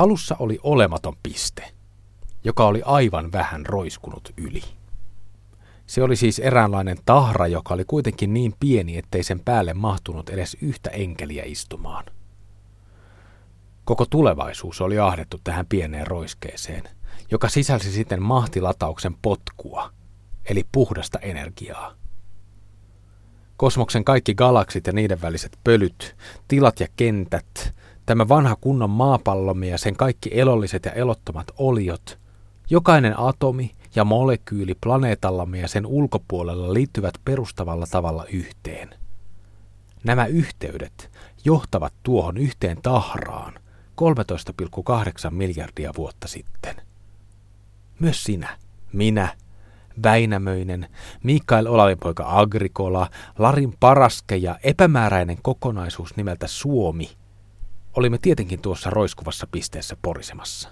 Alussa oli olematon piste, joka oli aivan vähän roiskunut yli. Se oli siis eräänlainen tahra, joka oli kuitenkin niin pieni, ettei sen päälle mahtunut edes yhtä enkeliä istumaan. Koko tulevaisuus oli ahdettu tähän pieneen roiskeeseen, joka sisälsi sitten mahtilatauksen potkua, eli puhdasta energiaa. Kosmoksen kaikki galaksit ja niiden väliset pölyt, tilat ja kentät, tämä vanha kunnon maapallomme ja sen kaikki elolliset ja elottomat oliot, jokainen atomi ja molekyyli planeetallamme ja sen ulkopuolella liittyvät perustavalla tavalla yhteen. Nämä yhteydet johtavat tuohon yhteen tahraan 13,8 miljardia vuotta sitten. Myös sinä, minä, Väinämöinen, Mikael Olavinpoika Agrikola, Larin Paraske ja epämääräinen kokonaisuus nimeltä Suomi olimme tietenkin tuossa roiskuvassa pisteessä porisemassa.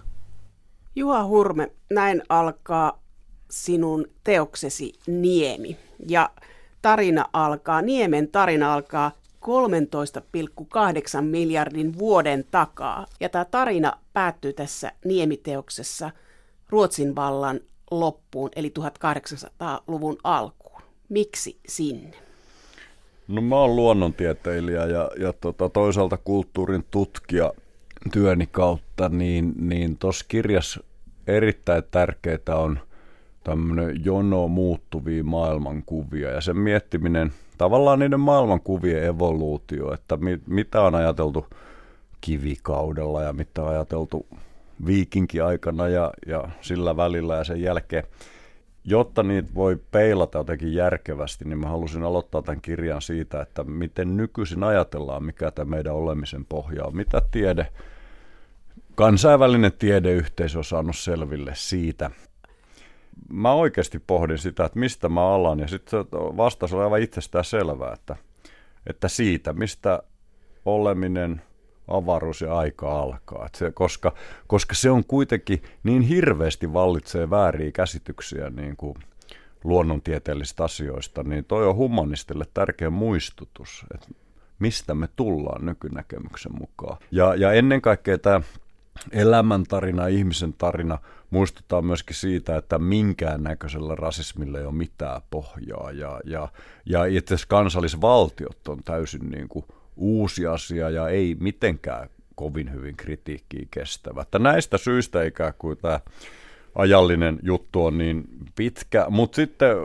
Juha Hurme, näin alkaa sinun teoksesi Niemi. Ja tarina alkaa, Niemen tarina alkaa 13,8 miljardin vuoden takaa. Ja tämä tarina päättyy tässä Niemiteoksessa Ruotsin vallan loppuun, eli 1800-luvun alkuun. Miksi sinne? No mä oon luonnontieteilijä ja, ja tota, toisaalta kulttuurin tutkija työni kautta, niin, niin tuossa kirjassa erittäin tärkeää on tämmöinen jono muuttuvia maailmankuvia ja sen miettiminen, tavallaan niiden maailmankuvien evoluutio, että mi, mitä on ajateltu kivikaudella ja mitä on ajateltu viikinki-aikana ja, ja sillä välillä ja sen jälkeen. Jotta niitä voi peilata jotenkin järkevästi, niin mä halusin aloittaa tämän kirjan siitä, että miten nykyisin ajatellaan, mikä tämä meidän olemisen pohja on, mitä tiede, kansainvälinen tiedeyhteisö on saanut selville siitä. Mä oikeasti pohdin sitä, että mistä mä alan, ja sitten vastaus oli aivan itsestään selvää, että, että siitä, mistä oleminen, avaruus ja aika alkaa. Se, koska, koska se on kuitenkin niin hirveästi vallitsee vääriä käsityksiä niin kuin luonnontieteellisistä asioista, niin toi on humanistille tärkeä muistutus, että mistä me tullaan nykynäkemyksen mukaan. Ja, ja ennen kaikkea tämä elämäntarina, ihmisen tarina muistuttaa myöskin siitä, että minkään näköisellä rasismilla ei ole mitään pohjaa. Ja, ja, ja itse asiassa kansallisvaltiot on täysin niin kuin uusi asia ja ei mitenkään kovin hyvin kritiikkiä kestävä. Että näistä syistä ikään kuin tämä ajallinen juttu on niin pitkä, mutta sitten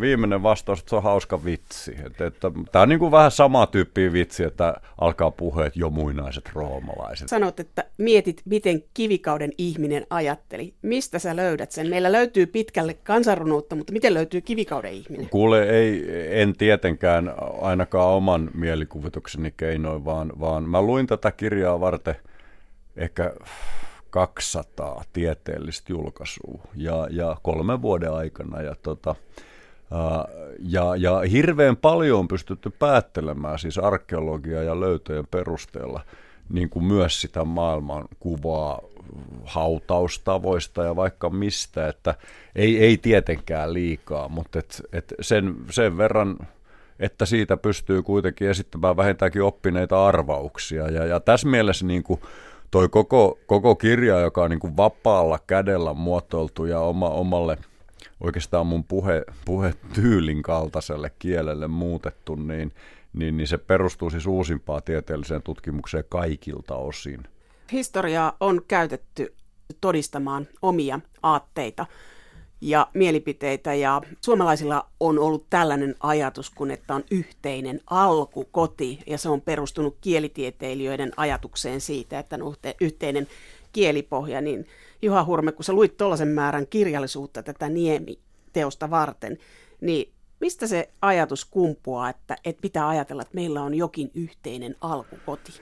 viimeinen vastaus, että se on hauska vitsi. Että, että, tämä on niin kuin vähän sama tyyppi vitsi, että alkaa puheet jo muinaiset roomalaiset. Sanot, että mietit, miten kivikauden ihminen ajatteli. Mistä sä löydät sen? Meillä löytyy pitkälle kansanrunoutta, mutta miten löytyy kivikauden ihminen? Kuule, ei, en tietenkään ainakaan oman mielikuvitukseni keinoin, vaan, vaan mä luin tätä kirjaa varten ehkä 200 tieteellistä julkaisua ja, ja kolmen vuoden aikana. Ja, tota, ja, ja hirveän paljon on pystytty päättelemään siis arkeologia ja löytöjen perusteella niin kuin myös sitä maailman kuvaa hautaustavoista ja vaikka mistä, että ei, ei tietenkään liikaa, mutta et, et sen, sen verran, että siitä pystyy kuitenkin esittämään vähintäänkin oppineita arvauksia. Ja, ja tässä mielessä niin kuin, toi koko, koko kirja, joka on niin kuin vapaalla kädellä muotoiltu ja oma, omalle oikeastaan mun puhe, puhetyylin kaltaiselle kielelle muutettu, niin, niin, niin se perustuu siis uusimpaan tieteelliseen tutkimukseen kaikilta osin. Historiaa on käytetty todistamaan omia aatteita ja mielipiteitä. Ja suomalaisilla on ollut tällainen ajatus kuin, että on yhteinen alkukoti ja se on perustunut kielitieteilijöiden ajatukseen siitä, että on yhteinen kielipohja. Niin Juha Hurme, kun sä luit tuollaisen määrän kirjallisuutta tätä Niemi-teosta varten, niin mistä se ajatus kumpuaa, että, että pitää ajatella, että meillä on jokin yhteinen alkukoti?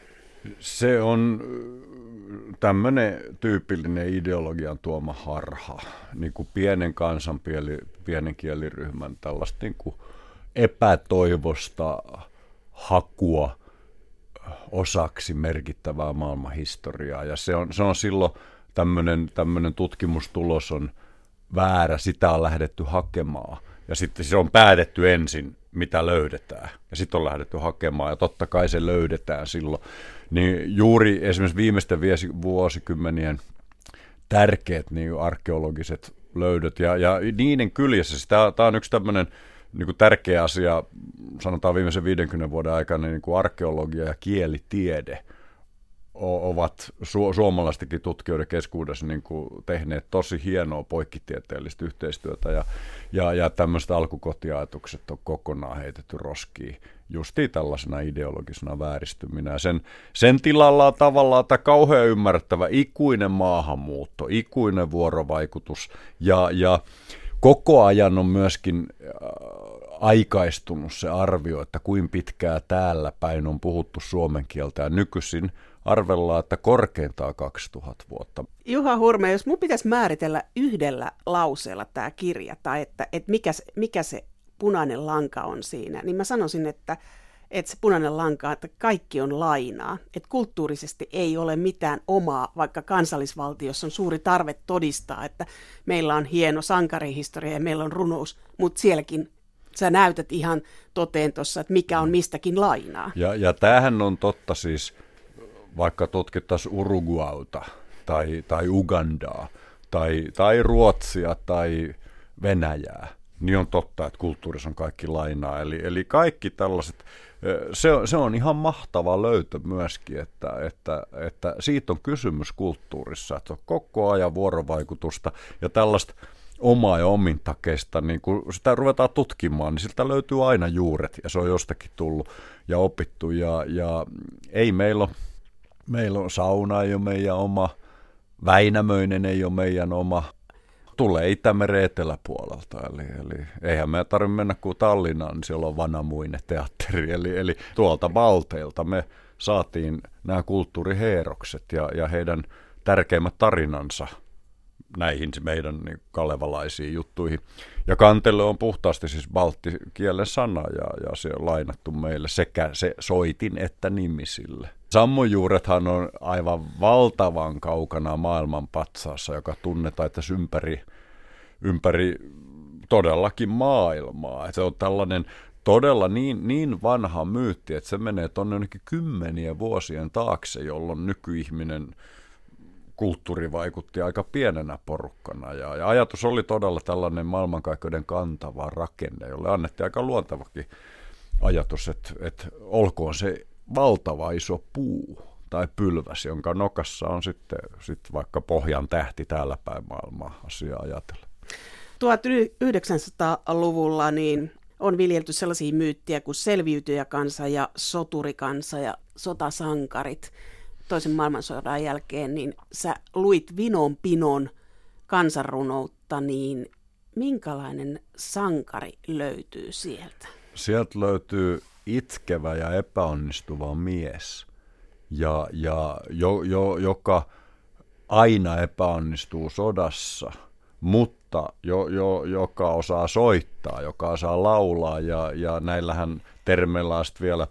Se on tämmöinen tyypillinen ideologian tuoma harha, niin kuin pienen kansan, pienen kieliryhmän tällaista niin kuin epätoivosta hakua osaksi merkittävää maailmanhistoriaa. Ja se on, se on silloin tämmöinen, tämmöinen tutkimustulos on väärä, sitä on lähdetty hakemaan. Ja sitten se on päätetty ensin, mitä löydetään. Ja sitten on lähdetty hakemaan, ja totta kai se löydetään silloin niin juuri esimerkiksi viimeisten vuosikymmenien tärkeät niin arkeologiset löydöt ja, ja niiden kyljessä, siis tämä, on yksi tämmöinen niin tärkeä asia, sanotaan viimeisen 50 vuoden aikana, niin kuin arkeologia ja kielitiede ovat su- suomalaistenkin tutkijoiden keskuudessa niin kuin tehneet tosi hienoa poikkitieteellistä yhteistyötä ja, ja, ja tämmöiset alkukotiajatukset on kokonaan heitetty roskiin justiin tällaisena ideologisena vääristyminä. Sen, sen tilalla on tavallaan tämä kauhean ymmärrettävä ikuinen maahanmuutto, ikuinen vuorovaikutus ja, ja koko ajan on myöskin äh, aikaistunut se arvio, että kuin pitkää täällä päin on puhuttu suomen kieltä ja nykyisin arvellaan, että korkeintaan 2000 vuotta. Juha Hurme, jos mun pitäisi määritellä yhdellä lauseella tämä kirja, tai että, että mikä, mikä se punainen lanka on siinä, niin mä sanoisin, että, että se punainen lanka, että kaikki on lainaa. Että kulttuurisesti ei ole mitään omaa, vaikka kansallisvaltiossa on suuri tarve todistaa, että meillä on hieno sankarihistoria ja meillä on runous, mutta sielläkin sä näytät ihan toteen tuossa, että mikä on mistäkin lainaa. Ja, ja tämähän on totta siis, vaikka tutkittaisiin Uruguauta tai, tai Ugandaa tai, tai Ruotsia tai Venäjää, niin on totta, että kulttuurissa on kaikki lainaa. Eli, eli kaikki tällaiset, se, se on ihan mahtava löytö myöskin, että, että, että siitä on kysymys kulttuurissa, että on koko ajan vuorovaikutusta ja tällaista omaa ja omintakeista, niin kun sitä ruvetaan tutkimaan, niin siltä löytyy aina juuret ja se on jostakin tullut ja opittu ja, ja ei meillä ole, meillä on sauna ole meidän oma, Väinämöinen ei ole meidän oma, tulee Itämeren eteläpuolelta, eli, eli eihän me tarvitse mennä kuin Tallinnaan, niin siellä on Vanamuine teatteri, eli, eli tuolta Balteilta me saatiin nämä kulttuuriheerokset ja, ja heidän tärkeimmät tarinansa näihin meidän niin kalevalaisiin juttuihin. Ja kantele on puhtaasti siis balttikielen sana ja, ja se on lainattu meille sekä se soitin että nimisille. Sammonjuurethan on aivan valtavan kaukana maailman patsaassa, joka tunnetaan että ympäri, ympäri todellakin maailmaa. Että se on tällainen todella niin, niin vanha myytti, että se menee tuonne jonnekin kymmenien vuosien taakse, jolloin nykyihminen kulttuuri vaikutti aika pienenä porukkana. Ja, ja ajatus oli todella tällainen maailmankaikkeuden kantava rakenne, jolle annettiin aika luontavakin ajatus, että, että olkoon se valtava iso puu tai pylväs, jonka nokassa on sitten, sitten vaikka pohjan tähti täällä päin maailmaa asiaa ajatella. 1900-luvulla niin on viljelty sellaisia myyttiä kuin selviytyjäkansa ja soturikansa ja sotasankarit. Toisen maailmansodan jälkeen, niin sä luit Vinon Pinon kansanrunoutta, niin minkälainen sankari löytyy sieltä? Sieltä löytyy itkevä ja epäonnistuva mies, ja, ja jo, jo, joka aina epäonnistuu sodassa, mutta jo, jo, joka osaa soittaa, joka osaa laulaa, ja, ja näillähän termeillä on vielä,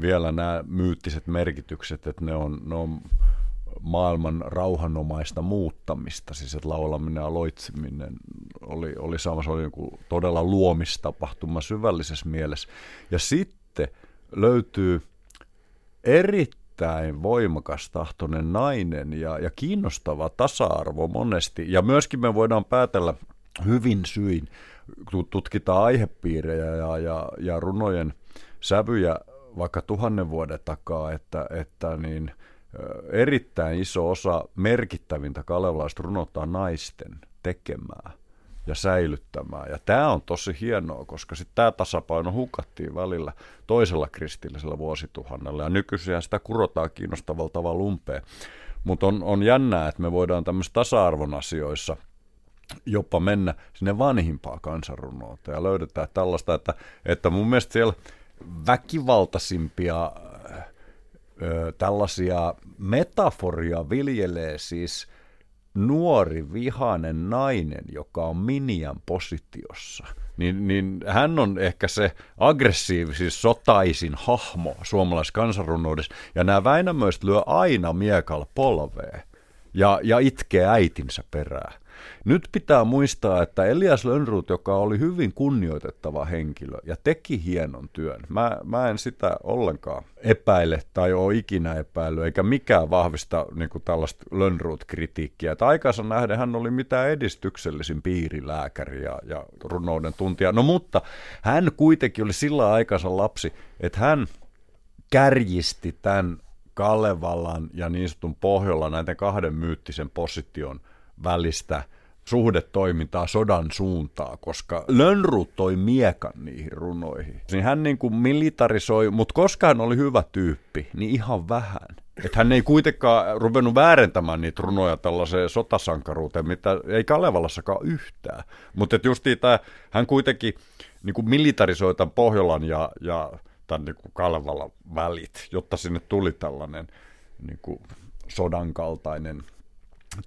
vielä nämä myyttiset merkitykset, että ne on, ne on maailman rauhanomaista muuttamista, siis että laulaminen ja loitsiminen oli, oli samassa oli joku todella luomistapahtuma syvällisessä mielessä. Ja sitten löytyy erittäin voimakas tahtoinen nainen ja, ja kiinnostava tasa-arvo monesti. Ja myöskin me voidaan päätellä hyvin syin, kun tutkitaan aihepiirejä ja, ja, ja runojen sävyjä vaikka tuhannen vuoden takaa, että, että niin, erittäin iso osa merkittävintä kalevalaista runottaa naisten tekemää ja säilyttämään. Ja tämä on tosi hienoa, koska sitten tämä tasapaino hukattiin välillä toisella kristillisellä vuosituhannella ja nykyisin sitä kurotaan kiinnostavalla tavalla umpeen. Mutta on, on jännää, että me voidaan tämmöisissä tasa-arvon asioissa jopa mennä sinne vanhimpaa kansanrunoutta ja löydetään tällaista, että, että mun mielestä siellä väkivaltaisimpia ö, tällaisia metaforia viljelee siis – nuori vihainen nainen, joka on minian positiossa, niin, niin hän on ehkä se aggressiivisin sotaisin hahmo suomalaisessa kansanrunoudessa. Ja nämä Väinämöiset lyö aina miekalla polveen ja, ja itkee äitinsä perään. Nyt pitää muistaa, että Elias Lönnruut, joka oli hyvin kunnioitettava henkilö ja teki hienon työn, mä, mä en sitä ollenkaan epäile tai ole ikinä epäily, eikä mikään vahvista niin kuin tällaista Lönnruut-kritiikkiä. Että aikansa nähden hän oli mitä edistyksellisin piirilääkäri ja, ja runouden tuntija. No mutta hän kuitenkin oli sillä aikansa lapsi, että hän kärjisti tämän Kalevalan ja niin sanotun Pohjolan näiden kahden myyttisen position välistä suhdetoimintaa sodan suuntaa, koska Lönnrut toi miekan niihin runoihin. Niin hän niin kuin militarisoi, mutta koska hän oli hyvä tyyppi, niin ihan vähän. Että hän ei kuitenkaan ruvennut väärentämään niitä runoja tällaiseen sotasankaruuteen, mitä ei Kalevalassakaan yhtään. Mutta justiin tämä, hän kuitenkin niin kuin militarisoi tämän Pohjolan ja, ja tämän niin kuin Kalevalan välit, jotta sinne tuli tällainen niin kuin sodan kaltainen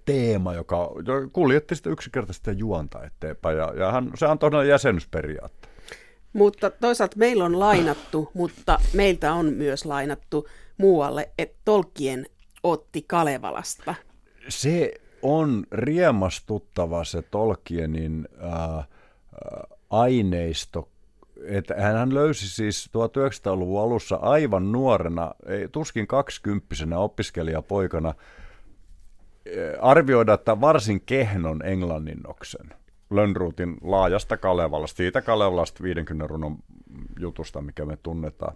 teema, joka kuljetti sitä yksinkertaisesti juonta eteenpäin, ja, ja hän, se antoi jäsenysperiaatteen. Mutta toisaalta meillä on lainattu, mutta meiltä on myös lainattu muualle, että Tolkien otti Kalevalasta. Se on riemastuttava se Tolkienin äh, aineisto että hän löysi siis 1900-luvun alussa aivan nuorena, ei, tuskin kaksikymppisenä opiskelijapoikana, arvioida, että varsin kehnon englanninnoksen. Lönnruutin laajasta Kalevalasta, siitä Kalevalasta 50 runon jutusta, mikä me tunnetaan.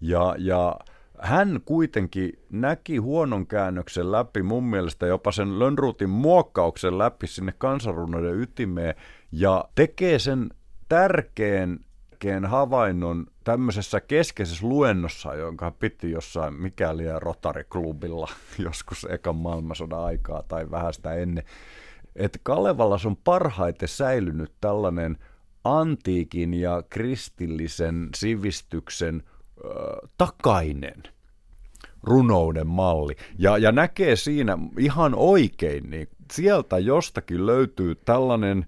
Ja, ja hän kuitenkin näki huonon käännöksen läpi, mun mielestä jopa sen Lönnruutin muokkauksen läpi sinne kansanrunoiden ytimeen, ja tekee sen tärkeän tärkeän havainnon tämmöisessä keskeisessä luennossa, jonka piti jossain mikäli ja Rotary-klubilla joskus ekan maailmansodan aikaa tai vähän sitä ennen, että Kalevalas on parhaiten säilynyt tällainen antiikin ja kristillisen sivistyksen ö, takainen runouden malli. Ja, ja näkee siinä ihan oikein, niin sieltä jostakin löytyy tällainen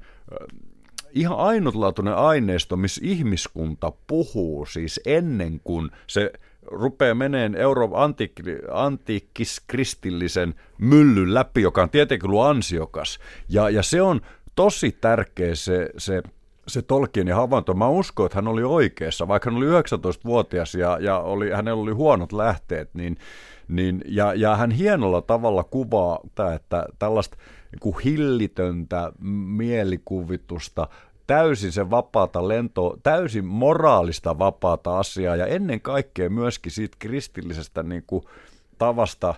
ihan ainutlaatuinen aineisto, missä ihmiskunta puhuu siis ennen kuin se rupeaa meneen euro antiik, antiikkis-kristillisen myllyn läpi, joka on tietenkin ollut ansiokas. Ja, ja se on tosi tärkeä se, se se Tolkienin havainto, mä uskon, että hän oli oikeassa, vaikka hän oli 19-vuotias ja, ja oli, hänellä oli huonot lähteet, niin, niin, ja, ja hän hienolla tavalla kuvaa, että tällaista niin hillitöntä mielikuvitusta, täysin se vapaata lento, täysin moraalista vapaata asiaa ja ennen kaikkea myöskin siitä kristillisestä niin kuin tavasta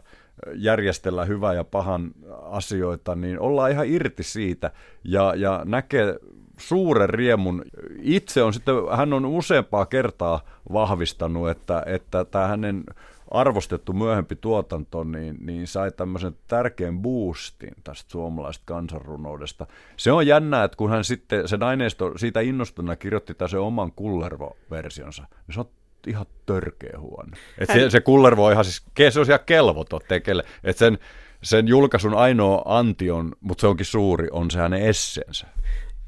järjestellä hyvää ja pahan asioita, niin ollaan ihan irti siitä. Ja, ja näkee suuren riemun. Itse on sitten, hän on useampaa kertaa vahvistanut, että, että tämä hänen arvostettu myöhempi tuotanto, niin, niin sai tämmöisen tärkeän boostin tästä suomalaisesta kansanrunoudesta. Se on jännää, että kun hän sitten, se aineisto siitä innostuna kirjoitti tässä oman Kullervo-versionsa, niin se on ihan törkeä huono. Et se, se Kullervo on ihan siis, se on ihan kelvoton tekele. Että sen, sen julkaisun ainoa anti on, mutta se onkin suuri, on se hänen esseensä.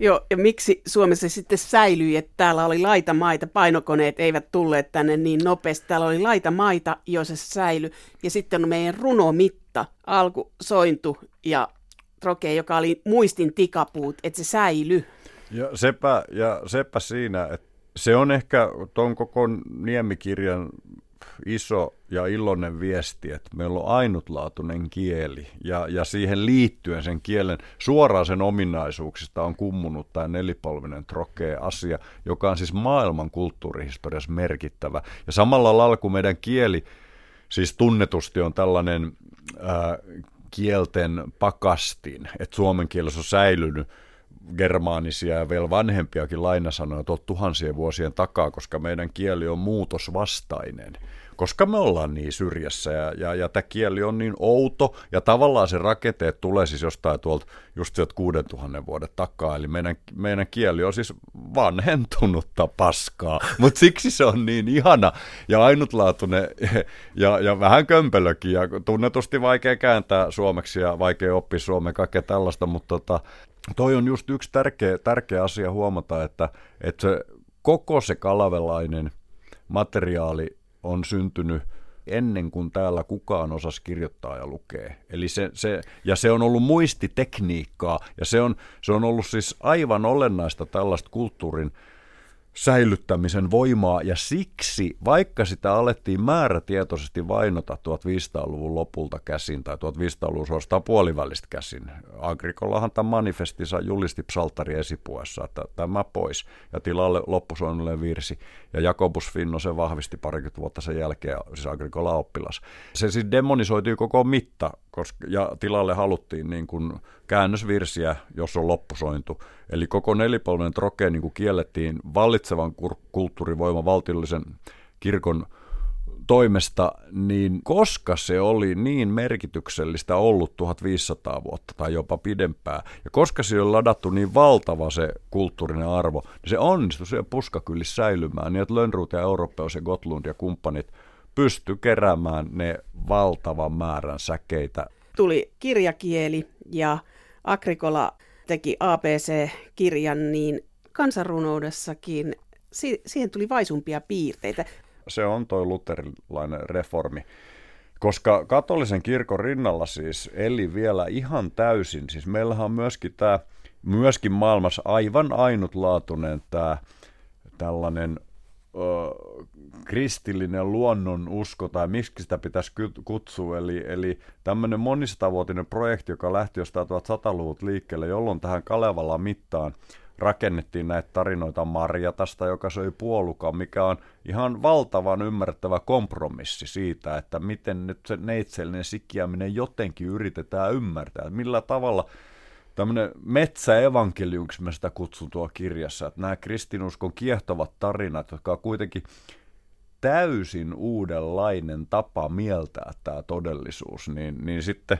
Joo, ja miksi Suomessa sitten säilyi, että täällä oli laita maita, painokoneet eivät tulleet tänne niin nopeasti. Täällä oli laita maita, joissa se säilyi. Ja sitten on meidän runomitta, alku, sointu ja troke, joka oli muistin tikapuut, että se säilyi. Ja sepä, ja sepä siinä, että se on ehkä tuon koko Niemikirjan iso ja iloinen viesti, että meillä on ainutlaatuinen kieli ja, ja siihen liittyen sen kielen suoraan sen ominaisuuksista on kummunut tämä nelipolvinen trokea asia, joka on siis maailman kulttuurihistoriassa merkittävä. Ja samalla lailla kuin meidän kieli siis tunnetusti on tällainen ää, kielten pakastin, että suomen kielessä on säilynyt germaanisia ja vielä vanhempiakin lainasanoja tuot tuhansien vuosien takaa, koska meidän kieli on muutosvastainen. Koska me ollaan niin syrjässä ja, ja, ja tämä kieli on niin outo ja tavallaan se rakenteet tulee siis jostain tuolta just sieltä 6000 vuoden takaa, eli meidän, meidän kieli on siis vanhentunutta paskaa, mutta siksi se on niin ihana ja ainutlaatuinen ja, ja vähän kömpelökin ja tunnetusti vaikea kääntää suomeksi ja vaikea oppia suomen kaikkea tällaista, mutta tota, toi on just yksi tärkeä, tärkeä asia huomata, että, että se, koko se kalavelainen materiaali on syntynyt ennen kuin täällä kukaan osasi kirjoittaa ja lukea. Eli se, se, ja se on ollut muistitekniikkaa, ja se on, se on ollut siis aivan olennaista tällaista kulttuurin säilyttämisen voimaa, ja siksi, vaikka sitä alettiin määrätietoisesti vainota 1500-luvun lopulta käsin, tai 1500-luvun suorastaan puolivälistä käsin, Agrikolahan tämän manifestinsa julisti psaltari esipuessa, että tämä pois, ja tilalle loppusoinnulle virsi, ja Jakobus Finno se vahvisti parikymmentä vuotta sen jälkeen, siis Agrikola oppilas. Se siis demonisoitui koko mitta, koska, ja tilalle haluttiin niin kuin käännösvirsiä, jos on loppusointu. Eli koko nelipolven troke niin kuin kiellettiin vallitsevan kulttuurivoiman valtiollisen kirkon toimesta, niin koska se oli niin merkityksellistä ollut 1500 vuotta tai jopa pidempään, ja koska se on ladattu niin valtava se kulttuurinen arvo, niin se onnistui se puskakylissä säilymään, niin että Lönnruut ja Europeus ja Gotlund ja kumppanit pysty keräämään ne valtavan määrän säkeitä. Tuli kirjakieli ja Agrikola teki ABC-kirjan, niin kansanrunoudessakin si- siihen tuli vaisumpia piirteitä. Se on tuo luterilainen reformi. Koska katolisen kirkon rinnalla siis eli vielä ihan täysin, siis meillähän on myöskin tämä, myöskin maailmassa aivan ainutlaatuinen tämä tällainen kristillinen luonnon usko, tai miksi sitä pitäisi kutsua, eli, eli tämmöinen monistavoitinen projekti, joka lähti jostain 1100-luvut liikkeelle, jolloin tähän Kalevala mittaan rakennettiin näitä tarinoita Marjatasta, joka söi puolukan, mikä on ihan valtavan ymmärrettävä kompromissi siitä, että miten nyt se neitsellinen sikiäminen jotenkin yritetään ymmärtää, millä tavalla – tämmöinen metsäevankeliumiksi mä sitä kutsun tuo kirjassa, että nämä kristinuskon kiehtovat tarinat, jotka on kuitenkin täysin uudenlainen tapa mieltää tämä todellisuus, niin, niin sitten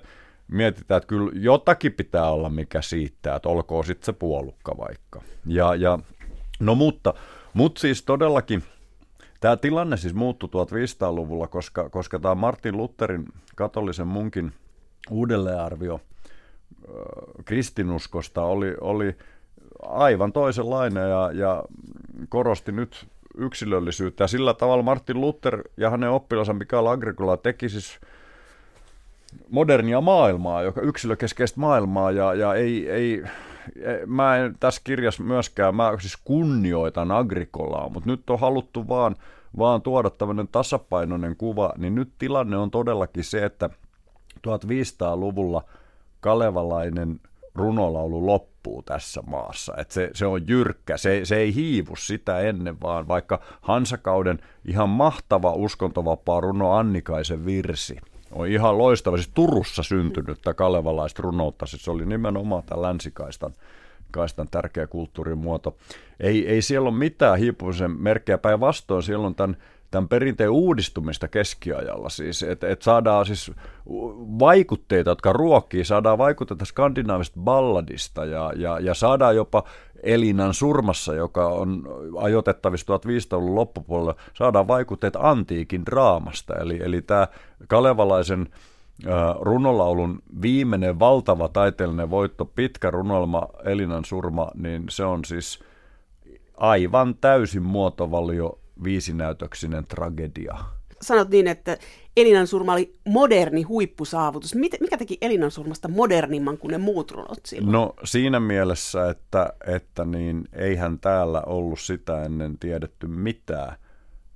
mietitään, että kyllä jotakin pitää olla, mikä siitä, että olkoon sitten se puolukka vaikka. Ja, ja, no mutta, mutta siis todellakin tämä tilanne siis muuttui 1500-luvulla, koska, koska tämä Martin Lutherin katolisen munkin uudelleenarvio – kristinuskosta oli, oli aivan toisenlainen ja, ja korosti nyt yksilöllisyyttä. Ja sillä tavalla Martin Luther ja hänen oppilansa Mikael Agricola teki siis modernia maailmaa, joka yksilökeskeistä maailmaa, ja, ja ei, ei, mä en tässä kirjassa myöskään, mä siis kunnioitan Agricolaa, mutta nyt on haluttu vaan, vaan tuoda tämmöinen tasapainoinen kuva, niin nyt tilanne on todellakin se, että 1500-luvulla – kalevalainen runolaulu loppuu tässä maassa. Et se, se on jyrkkä, se, se ei hiivu sitä ennen, vaan vaikka Hansakauden ihan mahtava uskontovapaa runo Annikaisen virsi on ihan loistava, siis Turussa syntynyttä kalevalaista runoutta, siis se oli nimenomaan tämä länsikaistan kaistan tärkeä kulttuurimuoto. Ei, ei siellä ole mitään hiipumisen merkkejä, päinvastoin siellä on tämän tämän perinteen uudistumista keskiajalla. Siis, että et saadaan siis vaikutteita, jotka ruokkii, saadaan vaikutteita skandinaavista balladista ja, ja, ja saadaan jopa Elinan surmassa, joka on ajoitettavissa 1500-luvun loppupuolella, saadaan vaikutteet antiikin draamasta. Eli, eli tämä kalevalaisen runolaulun viimeinen valtava taiteellinen voitto, pitkä runolma Elinan surma, niin se on siis aivan täysin muotovalio viisinäytöksinen tragedia. Sanot niin, että Elinan surma oli moderni huippusaavutus. Mikä teki Elinan surmasta modernimman kuin ne muut runot silloin? No siinä mielessä, että, että niin, eihän täällä ollut sitä ennen tiedetty mitään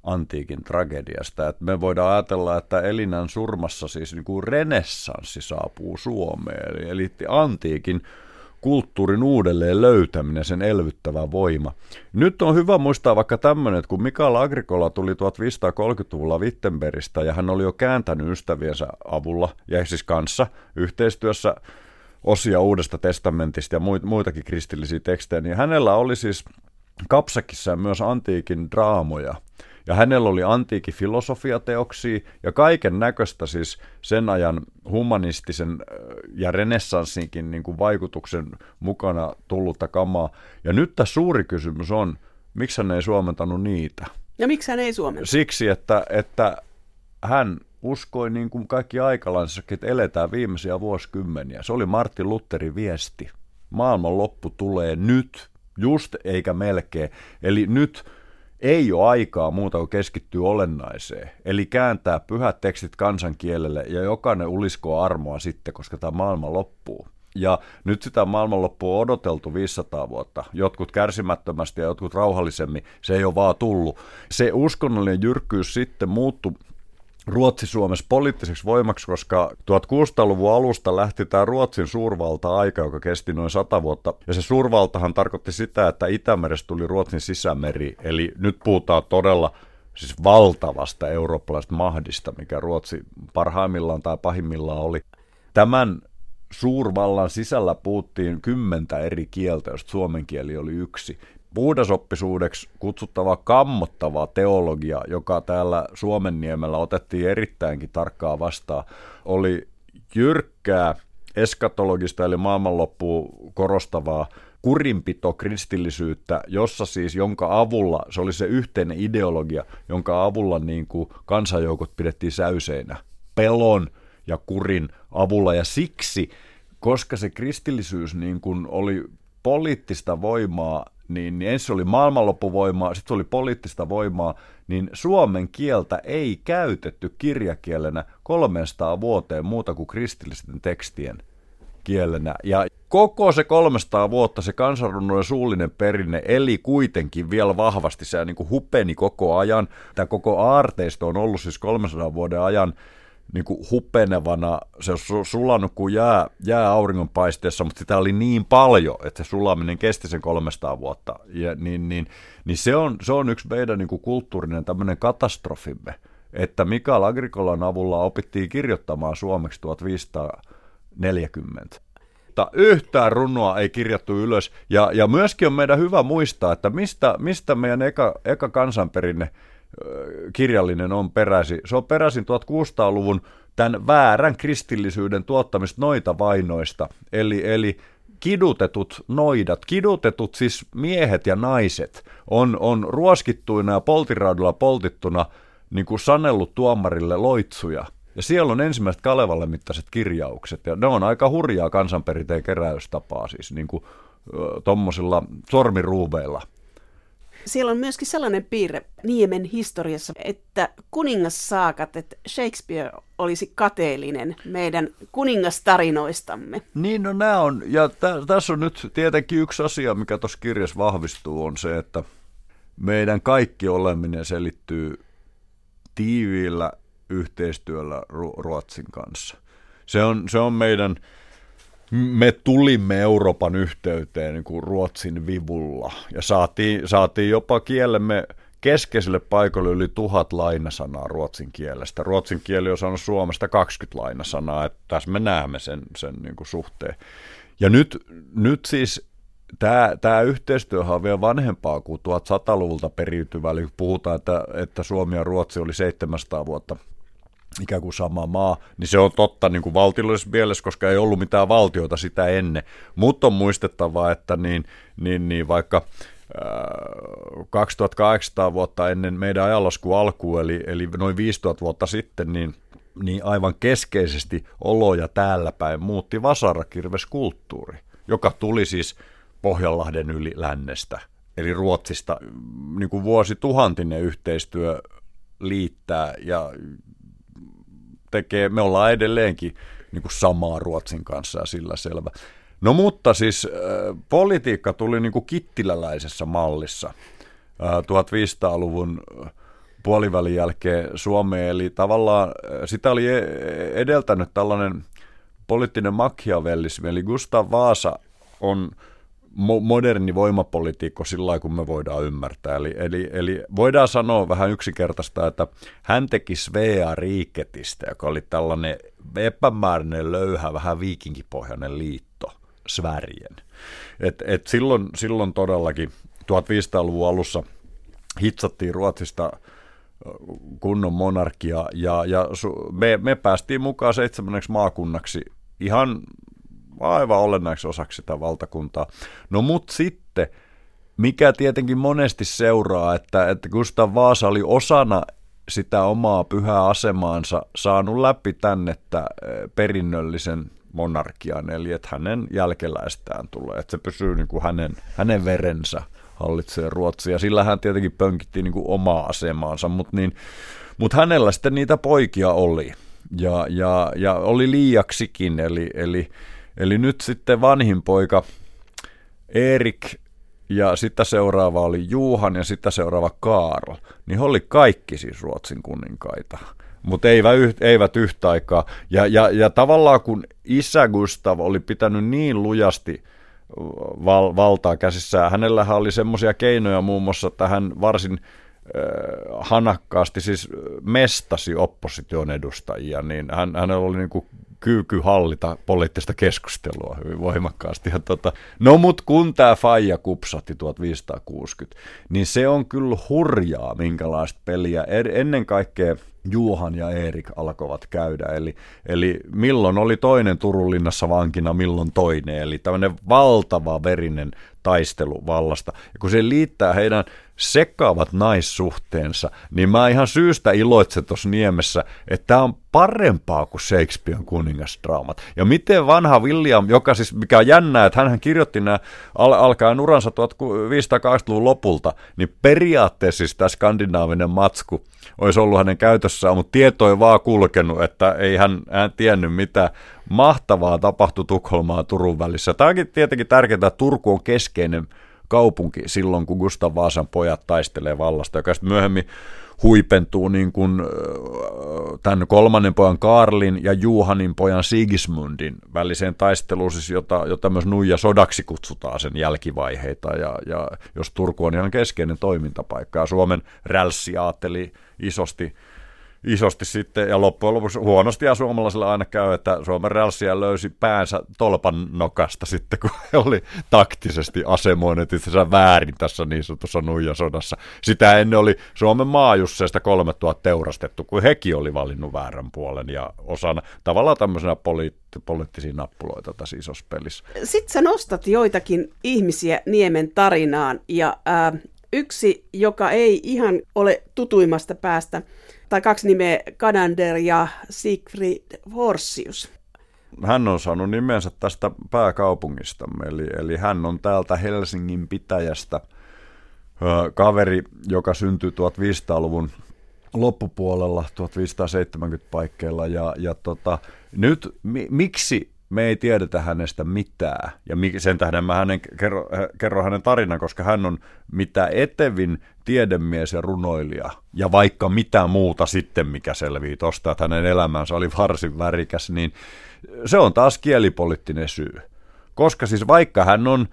antiikin tragediasta. Et me voidaan ajatella, että Elinan surmassa siis niin kuin renessanssi saapuu Suomeen, eli, eli antiikin kulttuurin uudelleen löytäminen, sen elvyttävä voima. Nyt on hyvä muistaa vaikka tämmöinen, että kun Mikael Agricola tuli 1530-luvulla Wittenbergistä ja hän oli jo kääntänyt ystäviensä avulla ja siis kanssa yhteistyössä osia Uudesta testamentista ja muitakin kristillisiä tekstejä, niin hänellä oli siis kapsakissa myös antiikin draamoja – ja hänellä oli antiikin filosofiateoksia ja kaiken näköistä siis sen ajan humanistisen ja renessanssinkin niin kuin vaikutuksen mukana tullutta kamaa. Ja nyt tämä suuri kysymys on, miksi hän ei suomentanut niitä? Ja miksi hän ei suomentanut? Siksi, että, että hän uskoi niin kuin kaikki aikalaisessakin, että eletään viimeisiä vuosikymmeniä. Se oli Martin Lutherin viesti. Maailman loppu tulee nyt, just eikä melkein. Eli nyt ei ole aikaa muuta kuin keskittyä olennaiseen. Eli kääntää pyhät tekstit kansankielelle ja jokainen uliskoo armoa sitten, koska tämä maailma loppuu. Ja nyt sitä maailmanloppua on odoteltu 500 vuotta. Jotkut kärsimättömästi ja jotkut rauhallisemmin. Se ei ole vaan tullut. Se uskonnollinen jyrkkyys sitten muuttui Ruotsi-Suomessa poliittiseksi voimaksi, koska 1600-luvun alusta lähti tämä Ruotsin suurvalta-aika, joka kesti noin sata vuotta. Ja se suurvaltahan tarkoitti sitä, että Itämerestä tuli Ruotsin sisämeri. Eli nyt puhutaan todella siis valtavasta eurooppalaisesta mahdista, mikä Ruotsi parhaimmillaan tai pahimmillaan oli. Tämän suurvallan sisällä puhuttiin kymmentä eri kieltä, josta suomen kieli oli yksi. Puhdasoppisuudeksi kutsuttava kammottava teologia, joka täällä Suomenniemellä otettiin erittäinkin tarkkaa vastaan, oli jyrkkää eskatologista eli maailmanloppuun korostavaa kurinpito kristillisyyttä, jossa siis, jonka avulla, se oli se yhteinen ideologia, jonka avulla niin kuin kansanjoukot pidettiin säyseinä. Pelon, ja kurin avulla. Ja siksi, koska se kristillisyys niin kuin oli poliittista voimaa, niin, niin ensin oli maailmanloppuvoimaa, sitten oli poliittista voimaa, niin suomen kieltä ei käytetty kirjakielenä 300 vuoteen muuta kuin kristillisten tekstien kielenä. Ja koko se 300 vuotta se kansanrunnojen suullinen perinne eli kuitenkin vielä vahvasti. Se niin kuin hupeni koko ajan. Tämä koko aarteisto on ollut siis 300 vuoden ajan niin kuin hupenevana, se on sulannut kuin jää, jää auringonpaisteessa, mutta sitä oli niin paljon, että se sulaminen kesti sen 300 vuotta. Ja, niin, niin, niin se, on, se on yksi meidän niin kuin kulttuurinen tämmöinen katastrofimme, että Mikael Agrikolan avulla opittiin kirjoittamaan suomeksi 1540. Mutta yhtään runoa ei kirjattu ylös. Ja, ja myöskin on meidän hyvä muistaa, että mistä, mistä meidän eka, eka kansanperinne – kirjallinen on peräisin. Se on peräisin 1600-luvun tämän väärän kristillisyyden tuottamista noita vainoista. Eli, eli kidutetut noidat, kidutetut siis miehet ja naiset, on, on ruoskittuina ja poltiraudulla poltittuna niin kuin sanellut tuomarille loitsuja. Ja siellä on ensimmäiset Kalevalle mittaiset kirjaukset, ja ne on aika hurjaa kansanperinteen keräystapaa, siis niin kuin tuommoisilla sormiruuveilla – siellä on myöskin sellainen piirre Niemen historiassa, että kuningassaakat, että Shakespeare olisi kateellinen meidän kuningastarinoistamme. Niin, no nämä on, ja tä, tässä on nyt tietenkin yksi asia, mikä tuossa kirjassa vahvistuu, on se, että meidän kaikki oleminen selittyy tiiviillä yhteistyöllä Ruotsin kanssa. Se on, se on meidän me tulimme Euroopan yhteyteen niin kuin Ruotsin vivulla ja saatiin, saatiin jopa kielemme keskeiselle paikalle yli tuhat lainasanaa ruotsin kielestä. Ruotsin kieli on saanut Suomesta 20 lainasanaa, että tässä me näemme sen, sen niin kuin suhteen. Ja nyt, nyt siis tämä, tämä yhteistyö on vielä vanhempaa kuin 1100-luvulta periytyvä, eli puhutaan, että, että Suomi ja Ruotsi oli 700 vuotta ikään kuin sama maa, niin se on totta niin kuin valtiollisessa mielessä, koska ei ollut mitään valtiota sitä ennen. Mutta on muistettava, että niin, niin, niin vaikka 2800 vuotta ennen meidän ajanlasku alkuun, eli, eli noin 5000 vuotta sitten, niin, niin aivan keskeisesti oloja täällä päin muutti vasarakirveskulttuuri, joka tuli siis Pohjanlahden yli lännestä, eli Ruotsista niin kuin vuosituhantinen yhteistyö liittää ja tekee, me ollaan edelleenkin niin kuin samaa Ruotsin kanssa ja sillä selvä. No mutta siis äh, politiikka tuli niin kuin kittiläläisessä mallissa äh, 1500-luvun puolivälin jälkeen Suomeen, eli tavallaan äh, sitä oli e-, edeltänyt tällainen poliittinen machiavellismi, eli Gustav Vaasa on mo- moderni voimapolitiikko sillä lailla, kun me voidaan ymmärtää. Eli, eli, eli voidaan sanoa vähän yksinkertaista, että hän teki Svea Riiketistä, joka oli tällainen epämääräinen, löyhä, vähän viikinkipohjainen liitto, Svärjen. Et, et silloin, silloin todellakin 1500-luvun alussa hitsattiin Ruotsista kunnon monarkia ja, ja me, me päästiin mukaan seitsemänneksi maakunnaksi ihan aivan olennaiseksi osaksi sitä valtakuntaa. No mut sitten, mikä tietenkin monesti seuraa, että, että Gustav Vaasa oli osana sitä omaa pyhää asemaansa saanut läpi tänne että eh, perinnöllisen monarkian, eli että hänen jälkeläistään tulee, että se pysyy niin kuin hänen, hänen verensä hallitsee Ruotsia. Sillä hän tietenkin pönkitti niin kuin omaa asemaansa, mutta niin, mut hänellä sitten niitä poikia oli. Ja, ja, ja oli liiaksikin, eli, eli, eli nyt sitten vanhin poika Erik ja sitä seuraava oli Juhan ja sitä seuraava Karl, niin he oli kaikki siis Ruotsin kuninkaita mutta eivät, eivät yhtä aikaa. Ja, ja, ja tavallaan kun isä Gustav oli pitänyt niin lujasti val, valtaa käsissään, hänellähän oli semmoisia keinoja muun muassa, että hän varsin hanakkaasti siis mestasi opposition edustajia, niin hän, hänellä oli niin kuin kyky hallita poliittista keskustelua hyvin voimakkaasti. Ja tota, no mut kun tämä Faija kupsatti 1560, niin se on kyllä hurjaa minkälaista peliä. Ennen kaikkea Juhan ja Erik alkoivat käydä. Eli, eli milloin oli toinen Turun linnassa vankina, milloin toinen. Eli tämmöinen valtava verinen taistelu vallasta. Ja kun se liittää heidän sekaavat naissuhteensa, niin mä ihan syystä iloitsen tuossa niemessä, että tämä on parempaa kuin Shakespearen kuningasdraamat. Ja miten vanha William, joka siis, mikä on jännää, että hän kirjoitti nämä al- alkaen uransa 1580-luvun lopulta, niin periaatteessa siis tämä skandinaavinen matsku olisi ollut hänen käytössään, mutta tieto ei vaan kulkenut, että ei hän, hän tiennyt mitä mahtavaa tapahtui Tukholmaa Turun välissä. Tämä onkin tietenkin tärkeää, että Turku on keskeinen kaupunki silloin, kun Gustav Vaasan pojat taistelee vallasta, joka sitten myöhemmin huipentuu niin kuin tämän kolmannen pojan Karlin ja Juhanin pojan Sigismundin väliseen taisteluun, siis jota, jota myös Nuija sodaksi kutsutaan sen jälkivaiheita, ja, ja jos Turku on ihan keskeinen toimintapaikka, ja Suomen rälssi ajatteli isosti isosti sitten, ja loppujen lopuksi huonosti ja suomalaisilla aina käy, että Suomen rälssiä löysi päänsä tolpan nokasta sitten, kun he oli taktisesti asemoineet itsensä väärin tässä niin sanotussa nuijasodassa. Sitä ennen oli Suomen maajusseista 3000 teurastettu, kun hekin oli valinnut väärän puolen ja osana tavallaan tämmöisenä poliitt- poliittisia nappuloita tässä isossa pelissä. Sitten sä nostat joitakin ihmisiä Niemen tarinaan ja äh, yksi, joka ei ihan ole tutuimmasta päästä, tai kaksi nimeä, Kadander ja Siegfried Horsius. Hän on saanut nimensä tästä pääkaupungistamme, eli, eli hän on täältä Helsingin pitäjästä kaveri, joka syntyi 1500-luvun loppupuolella 1570 paikkeilla ja, ja tota, nyt mi, miksi me ei tiedetä hänestä mitään. Ja sen tähden mä hänen, kerro, kerro hänen tarinan, koska hän on mitä etevin tiedemies ja runoilija. Ja vaikka mitä muuta sitten, mikä selvii tosta, että hänen elämänsä oli varsin värikäs, niin se on taas kielipoliittinen syy. Koska siis vaikka hän on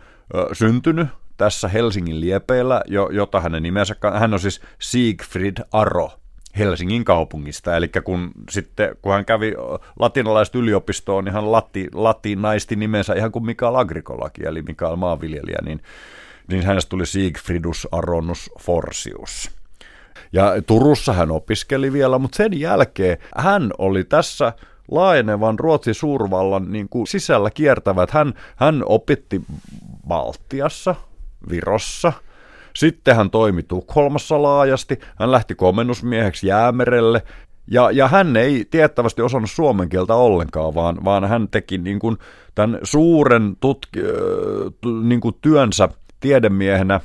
syntynyt tässä Helsingin liepeillä, jo, jota hänen nimensä, hän on siis Siegfried Aro, Helsingin kaupungista. Eli kun, sitten, kun hän kävi latinalaista yliopistoon, niin hän lati, latinaisti nimensä ihan kuin Mikael Agrikolakin, eli Mikael maanviljelijä, niin, niin hänestä tuli Siegfriedus Aronus Forsius. Ja Turussa hän opiskeli vielä, mutta sen jälkeen hän oli tässä laajenevan Ruotsin suurvallan niin kuin sisällä kiertävät. Hän, hän opitti Baltiassa, Virossa – sitten hän toimi Tukholmassa laajasti, hän lähti komennusmieheksi jäämerelle, ja, ja hän ei tiettävästi osannut suomen kieltä ollenkaan, vaan, vaan hän teki niin kuin tämän suuren tutki, niin kuin työnsä tiedemiehenä,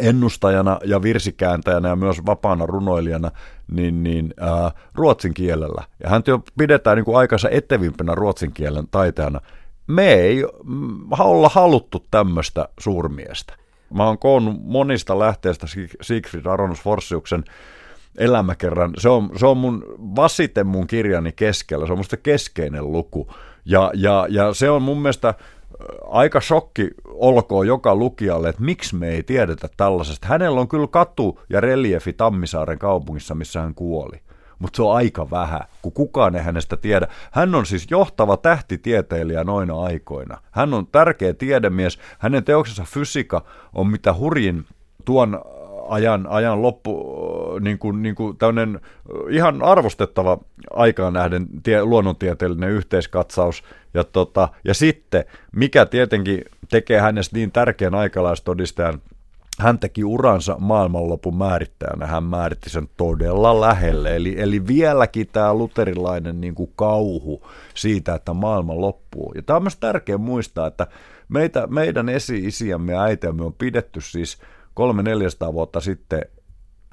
ennustajana ja virsikääntäjänä ja myös vapaana runoilijana niin, niin ää, ruotsin kielellä. Ja hän jo pidetään niin kuin aikansa etevimpänä ruotsin kielen taiteena. Me ei mm, olla haluttu tämmöistä suurmiestä. Mä oon koonnut monista lähteistä Siegfried Aronus Forsiuksen elämäkerran. Se on, se on mun vasiten mun kirjani keskellä. Se on musta keskeinen luku. Ja, ja, ja se on mun mielestä aika shokki olkoon joka lukijalle, että miksi me ei tiedetä tällaisesta. Hänellä on kyllä katu ja reliefi Tammisaaren kaupungissa, missä hän kuoli mutta se on aika vähän, kun kukaan ei hänestä tiedä. Hän on siis johtava tähtitieteilijä noina aikoina. Hän on tärkeä tiedemies. Hänen teoksensa fysiikka on mitä hurjin tuon ajan, ajan loppu, niin kuin, niin kuin tämmöinen ihan arvostettava aikaan nähden tie, luonnontieteellinen yhteiskatsaus. Ja, tota, ja sitten, mikä tietenkin tekee hänestä niin tärkeän aikalaistodistajan, hän teki uransa maailmanlopun määrittäjänä, hän määritti sen todella lähelle. Eli, eli vieläkin tämä luterilainen niin kuin kauhu siitä, että maailma loppuu. Ja tämä on myös tärkeää muistaa, että meitä, meidän esi-isiämme ja äitiämme on pidetty siis 300-400 vuotta sitten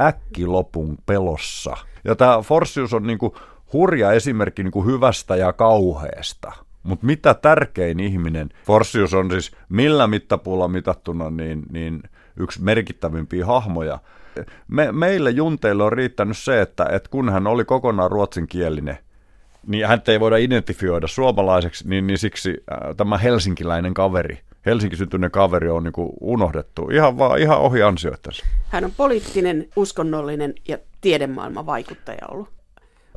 äkkilopun pelossa. Ja tämä Forsius on niinku hurja esimerkki niinku hyvästä ja kauheesta. Mutta mitä tärkein ihminen, Forsius on siis millä mittapuulla mitattuna niin, niin yksi merkittävimpiä hahmoja. Me, meille junteille on riittänyt se, että, että kun hän oli kokonaan ruotsinkielinen, niin häntä ei voida identifioida suomalaiseksi, niin, niin siksi äh, tämä helsinkiläinen kaveri, Helsinki syntyinen kaveri on niin kuin unohdettu ihan, vaan, ihan ohi ansioittensa. Hän on poliittinen, uskonnollinen ja tiedemaailman vaikuttaja ollut.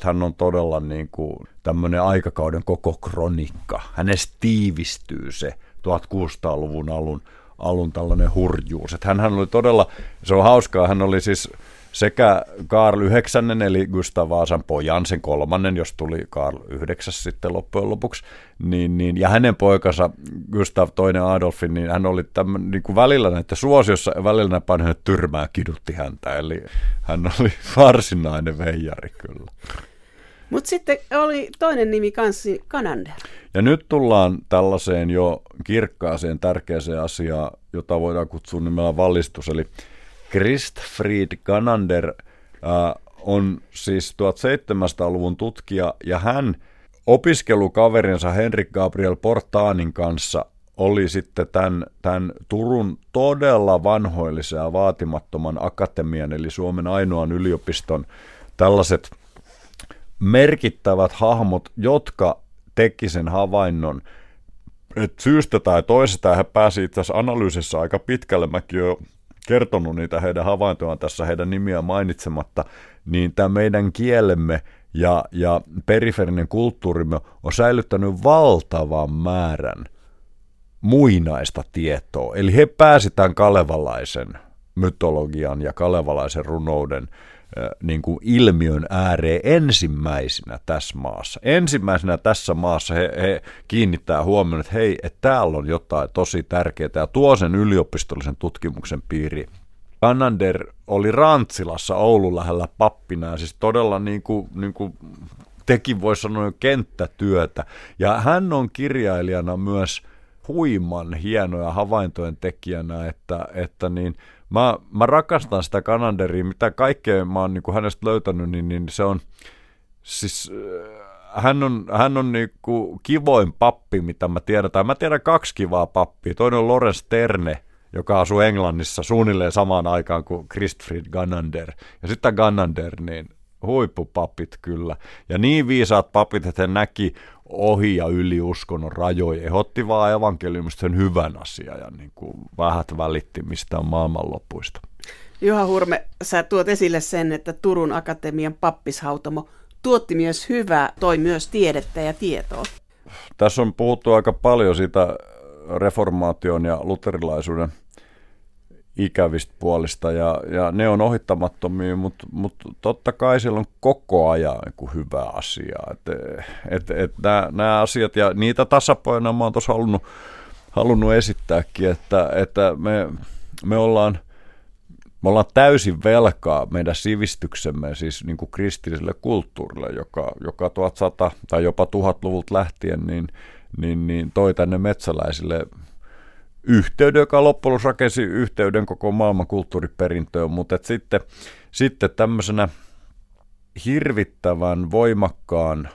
Hän on todella niin kuin tämmöinen aikakauden koko kronikka. Hänestä tiivistyy se 1600-luvun alun, alun tällainen hurjuus. Että hän, hän oli todella, se on hauskaa, hän oli siis sekä Karl IX, eli Gustav Vaasan pojan, sen kolmannen, jos tuli Karl IX sitten loppujen lopuksi, niin, niin, ja hänen poikansa Gustav II Adolfin, niin hän oli tämän, niin kuin välillä näiden suosiossa ja välillä hänet tyrmää kidutti häntä, eli hän oli varsinainen veijari kyllä. Mutta sitten oli toinen nimi kanssa Kanander. Ja nyt tullaan tällaiseen jo kirkkaaseen tärkeäseen asiaan, jota voidaan kutsua nimellä valistus, eli Christfried Ganander äh, on siis 1700-luvun tutkija ja hän opiskelukaverinsa Henrik Gabriel Portaanin kanssa oli sitten tämän, tämän Turun todella vanhoillisen ja vaatimattoman akatemian, eli Suomen ainoan yliopiston tällaiset merkittävät hahmot, jotka teki sen havainnon, että syystä tai toisesta he pääsivät itse asiassa analyysissä aika pitkälle. Mäkin jo kertonut niitä heidän havaintojaan tässä heidän nimiä mainitsematta, niin tämä meidän kielemme ja, ja periferinen kulttuurimme on säilyttänyt valtavan määrän muinaista tietoa. Eli he pääsivät kalevalaisen mytologian ja kalevalaisen runouden niin kuin ilmiön ääreen ensimmäisenä tässä maassa. Ensimmäisenä tässä maassa he, he kiinnittää huomioon, että hei, että täällä on jotain tosi tärkeää ja tuo sen yliopistollisen tutkimuksen piiri. Annander oli Rantsilassa Oulun lähellä pappina ja siis todella niin kuin, niin kuin teki voi sanoa kenttätyötä. Ja hän on kirjailijana myös huiman hienoja havaintojen tekijänä, että, että niin – Mä, mä rakastan sitä Kananderia, mitä kaikkea mä oon niin hänestä löytänyt, niin, niin se on, siis äh, hän on, hän on niin kuin kivoin pappi, mitä mä tiedän. Mä tiedän kaksi kivaa pappia. Toinen on Lorenz Terne, joka asuu Englannissa suunnilleen samaan aikaan kuin Christfried Gannander. Ja sitten Gannander, niin huippupapit kyllä. Ja niin viisaat papit, että he näki ohi ja yli uskonnon rajoja. He otti vaan evankeliumista sen hyvän asian ja niin kuin vähät välitti mistään maailmanlopuista. Juha Hurme, sä tuot esille sen, että Turun Akatemian pappishautomo tuotti myös hyvää, toi myös tiedettä ja tietoa. Tässä on puhuttu aika paljon siitä reformaation ja luterilaisuuden ikävistä puolista ja, ja ne on ohittamattomia, mutta, mutta totta kai siellä on koko ajan niin hyvä asia. Et, et, et nämä, nämä asiat ja niitä tasapainoja mä oon tuossa halunnut, halunnut esittääkin, että, että me, me ollaan me ollaan täysin velkaa meidän sivistyksemme, siis niin kuin kristilliselle kulttuurille, joka, joka 1100 tai jopa 1000-luvulta lähtien niin, niin, niin toi tänne metsäläisille yhteyden, joka loppujen rakensi yhteyden koko maailman kulttuuriperintöön, mutta et sitten, sitten tämmöisenä hirvittävän voimakkaan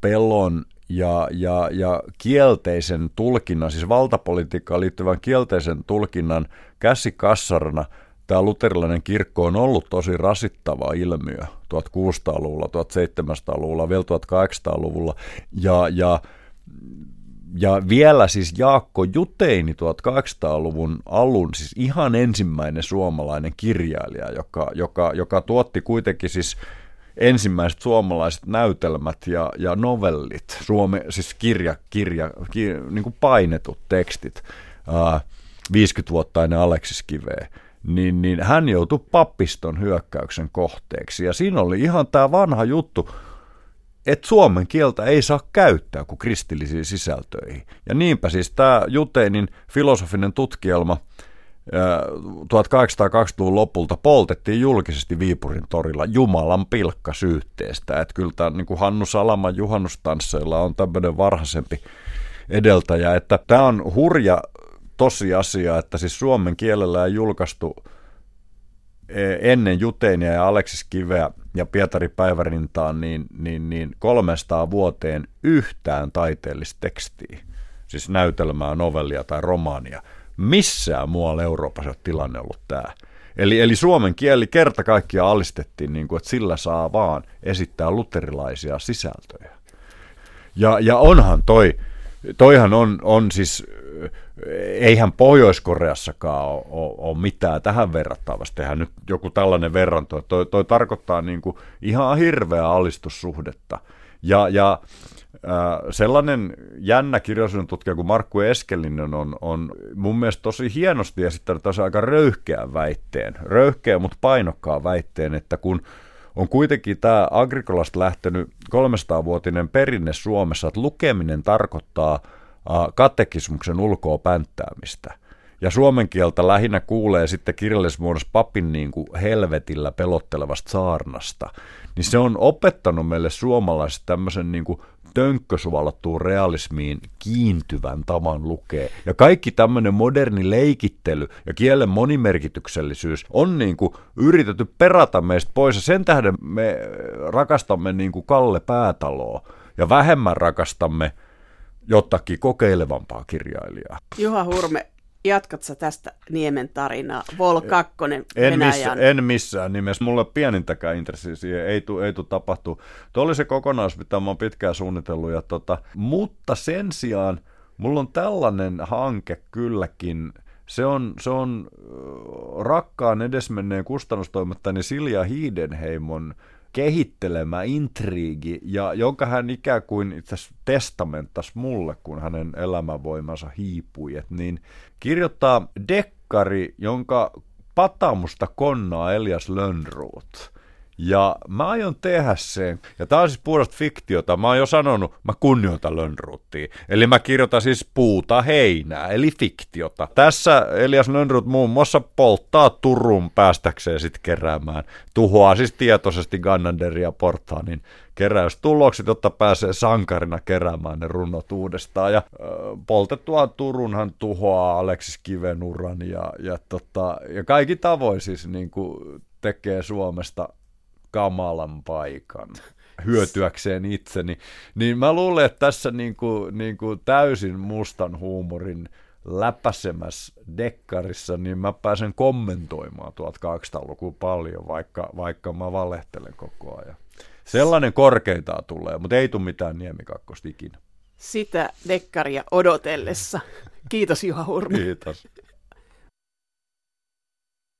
pelon ja, ja, ja kielteisen tulkinnan, siis valtapolitiikkaan liittyvän kielteisen tulkinnan käsikassarana tämä luterilainen kirkko on ollut tosi rasittava ilmiö 1600-luvulla, 1700-luvulla, vielä 1800-luvulla ja, ja ja vielä siis Jaakko Juteini 1800-luvun alun, siis ihan ensimmäinen suomalainen kirjailija, joka, joka, joka tuotti kuitenkin siis ensimmäiset suomalaiset näytelmät ja, ja novellit, Suome, siis kirja, kirja, kirja niin kuin painetut tekstit, ää, 50 vuotta ennen Aleksis Kiveä, niin, niin hän joutui pappiston hyökkäyksen kohteeksi. Ja siinä oli ihan tämä vanha juttu, että suomen kieltä ei saa käyttää kuin kristillisiin sisältöihin. Ja niinpä siis tämä Juteinin filosofinen tutkielma 1820-luvun lopulta poltettiin julkisesti Viipurin torilla Jumalan pilkka syytteestä. Että kyllä tämä niin kuin Hannu Salaman juhannustansseilla on tämmöinen varhaisempi edeltäjä. Että tämä on hurja tosiasia, että siis suomen kielellä ei julkaistu ennen Juteinia ja Aleksis Kiveä ja Pietari Päivärintaan niin, niin, niin 300 vuoteen yhtään taiteellista tekstiä, siis näytelmää, novellia tai romaania. Missään muualla Euroopassa tilanne ollut tämä. Eli, eli suomen kieli kerta kaikkiaan alistettiin, niin kuin, että sillä saa vaan esittää luterilaisia sisältöjä. Ja, ja onhan toi, toihan on, on siis, eihän Pohjois-Koreassakaan ole, ole, mitään tähän verrattavasti. Tehdään nyt joku tällainen verranto, toi, toi tarkoittaa niin kuin ihan hirveää alistussuhdetta. Ja, ja sellainen jännä kirjallisuuden tutkija kuin Markku Eskelinen on, on mun mielestä tosi hienosti esittänyt tässä aika röyhkeän väitteen, röyhkeä mutta painokkaan väitteen, että kun on kuitenkin tämä Agrikolasta lähtenyt 300-vuotinen perinne Suomessa, että lukeminen tarkoittaa katekismuksen ulkoa pänttäämistä. Ja suomen kieltä lähinnä kuulee sitten kirjallismuodossa papin niin kuin helvetillä pelottelevasta saarnasta. Niin se on opettanut meille suomalaiset tämmöisen niin kuin tönkkösuvalattuun realismiin kiintyvän tavan lukee. Ja kaikki tämmöinen moderni leikittely ja kielen monimerkityksellisyys on niin kuin yritetty perata meistä pois. Ja sen tähden me rakastamme niin kuin Kalle Päätaloa ja vähemmän rakastamme jotakin kokeilevampaa kirjailijaa. Juha Hurme, Jatkatko tästä Niemen tarinaa? Vol 2 en, missä, en missään nimessä. Mulla on pienintäkään intressiä siihen. Ei tule ei tu tapahtua. Tuo oli se kokonaisuus, mitä mä oon pitkään suunnitellut. Ja tota, mutta sen sijaan mulla on tällainen hanke kylläkin. Se on, se on rakkaan edesmenneen kustannustoimittajani Silja Hiidenheimon kehittelemä intriigi, ja jonka hän ikään kuin itse testamentas mulle, kun hänen elämänvoimansa hiipui, et niin kirjoittaa dekkari, jonka patamusta konnaa Elias Lönnroth. Ja mä aion tehdä sen. Ja tää on siis puhdasta fiktiota. Mä oon jo sanonut, mä kunnioitan Lönnruuttia. Eli mä kirjoitan siis puuta heinää, eli fiktiota. Tässä Elias Lönnruut muun muassa polttaa Turun päästäkseen sitten keräämään. Tuhoaa siis tietoisesti Gannanderia Portaanin keräystulokset, jotta pääsee sankarina keräämään ne runnot uudestaan. Ja äh, poltettuaan Turunhan tuhoaa Aleksis Kivenuran ja, ja, tota, ja kaikki tavoin siis niin kuin tekee Suomesta kamalan paikan hyötyäkseen itseni, niin mä luulen, että tässä niin kuin, niin kuin täysin mustan huumorin läpäsemässä dekkarissa, niin mä pääsen kommentoimaan 1200-lukua paljon, vaikka, vaikka mä valehtelen koko ajan. Sellainen korkeintaan tulee, mutta ei tule mitään niemikakkosta ikinä. Sitä dekkaria odotellessa. Kiitos Juha Hurmi. Kiitos.